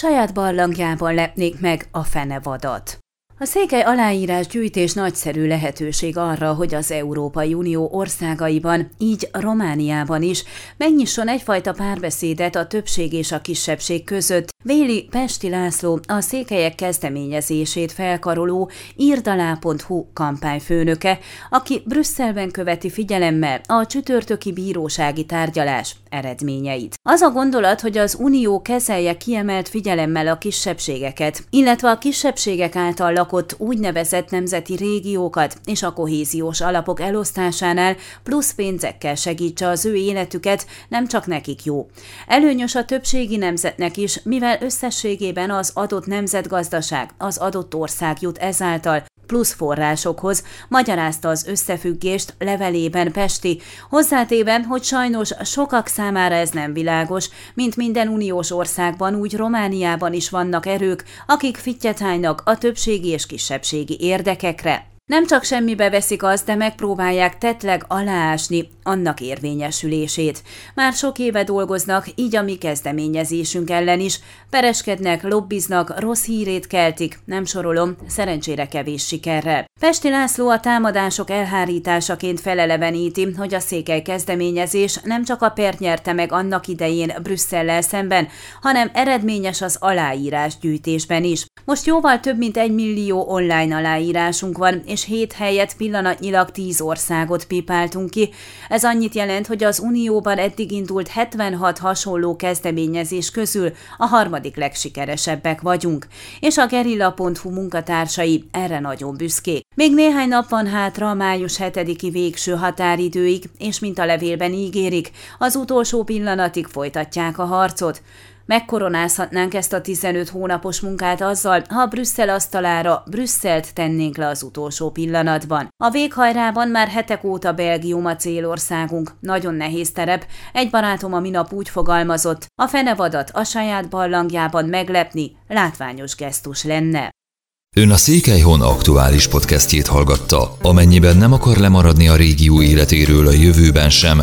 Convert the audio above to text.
saját barlangjában lepnék meg a fenevadat. A székely aláírás gyűjtés nagyszerű lehetőség arra, hogy az Európai Unió országaiban, így Romániában is megnyisson egyfajta párbeszédet a többség és a kisebbség között. Véli Pesti László a székelyek kezdeményezését felkaroló írdalá.hu kampányfőnöke, aki Brüsszelben követi figyelemmel a csütörtöki bírósági tárgyalás eredményeit. Az a gondolat, hogy az Unió kezelje kiemelt figyelemmel a kisebbségeket, illetve a kisebbségek által lakott úgynevezett nemzeti régiókat és a kohéziós alapok elosztásánál plusz pénzekkel segítse az ő életüket, nem csak nekik jó. Előnyös a többségi nemzetnek is, mivel összességében az adott nemzetgazdaság, az adott ország jut ezáltal plusz forrásokhoz, magyarázta az összefüggést levelében Pesti, hozzátéve, hogy sajnos sokak számára ez nem világos, mint minden uniós országban, úgy Romániában is vannak erők, akik fittyetánynak a többségi és kisebbségi érdekekre. Nem csak semmibe veszik azt, de megpróbálják tetleg aláásni annak érvényesülését. Már sok éve dolgoznak, így a mi kezdeményezésünk ellen is. Pereskednek, lobbiznak, rossz hírét keltik, nem sorolom, szerencsére kevés sikerrel. Pesti László a támadások elhárításaként feleleveníti, hogy a székely kezdeményezés nem csak a pert nyerte meg annak idején Brüsszellel szemben, hanem eredményes az aláírás gyűjtésben is. Most jóval több mint egy millió online aláírásunk van, és hét helyet pillanatnyilag tíz országot pipáltunk ki. Ez annyit jelent, hogy az Unióban eddig indult 76 hasonló kezdeményezés közül a harmadik legsikeresebbek vagyunk, és a gerilla.hu munkatársai erre nagyon büszkék. Még néhány nap van hátra a május 7-i végső határidőig, és mint a levélben ígérik, az utolsó pillanatig folytatják a harcot. Megkoronázhatnánk ezt a 15 hónapos munkát azzal, ha Brüsszel asztalára Brüsszelt tennénk le az utolsó pillanatban. A véghajrában már hetek óta Belgium a célországunk. Nagyon nehéz terep. Egy barátom a minap úgy fogalmazott, a fenevadat a saját barlangjában meglepni látványos gesztus lenne. Ön a Székelyhon aktuális podcastjét hallgatta. Amennyiben nem akar lemaradni a régió életéről a jövőben sem,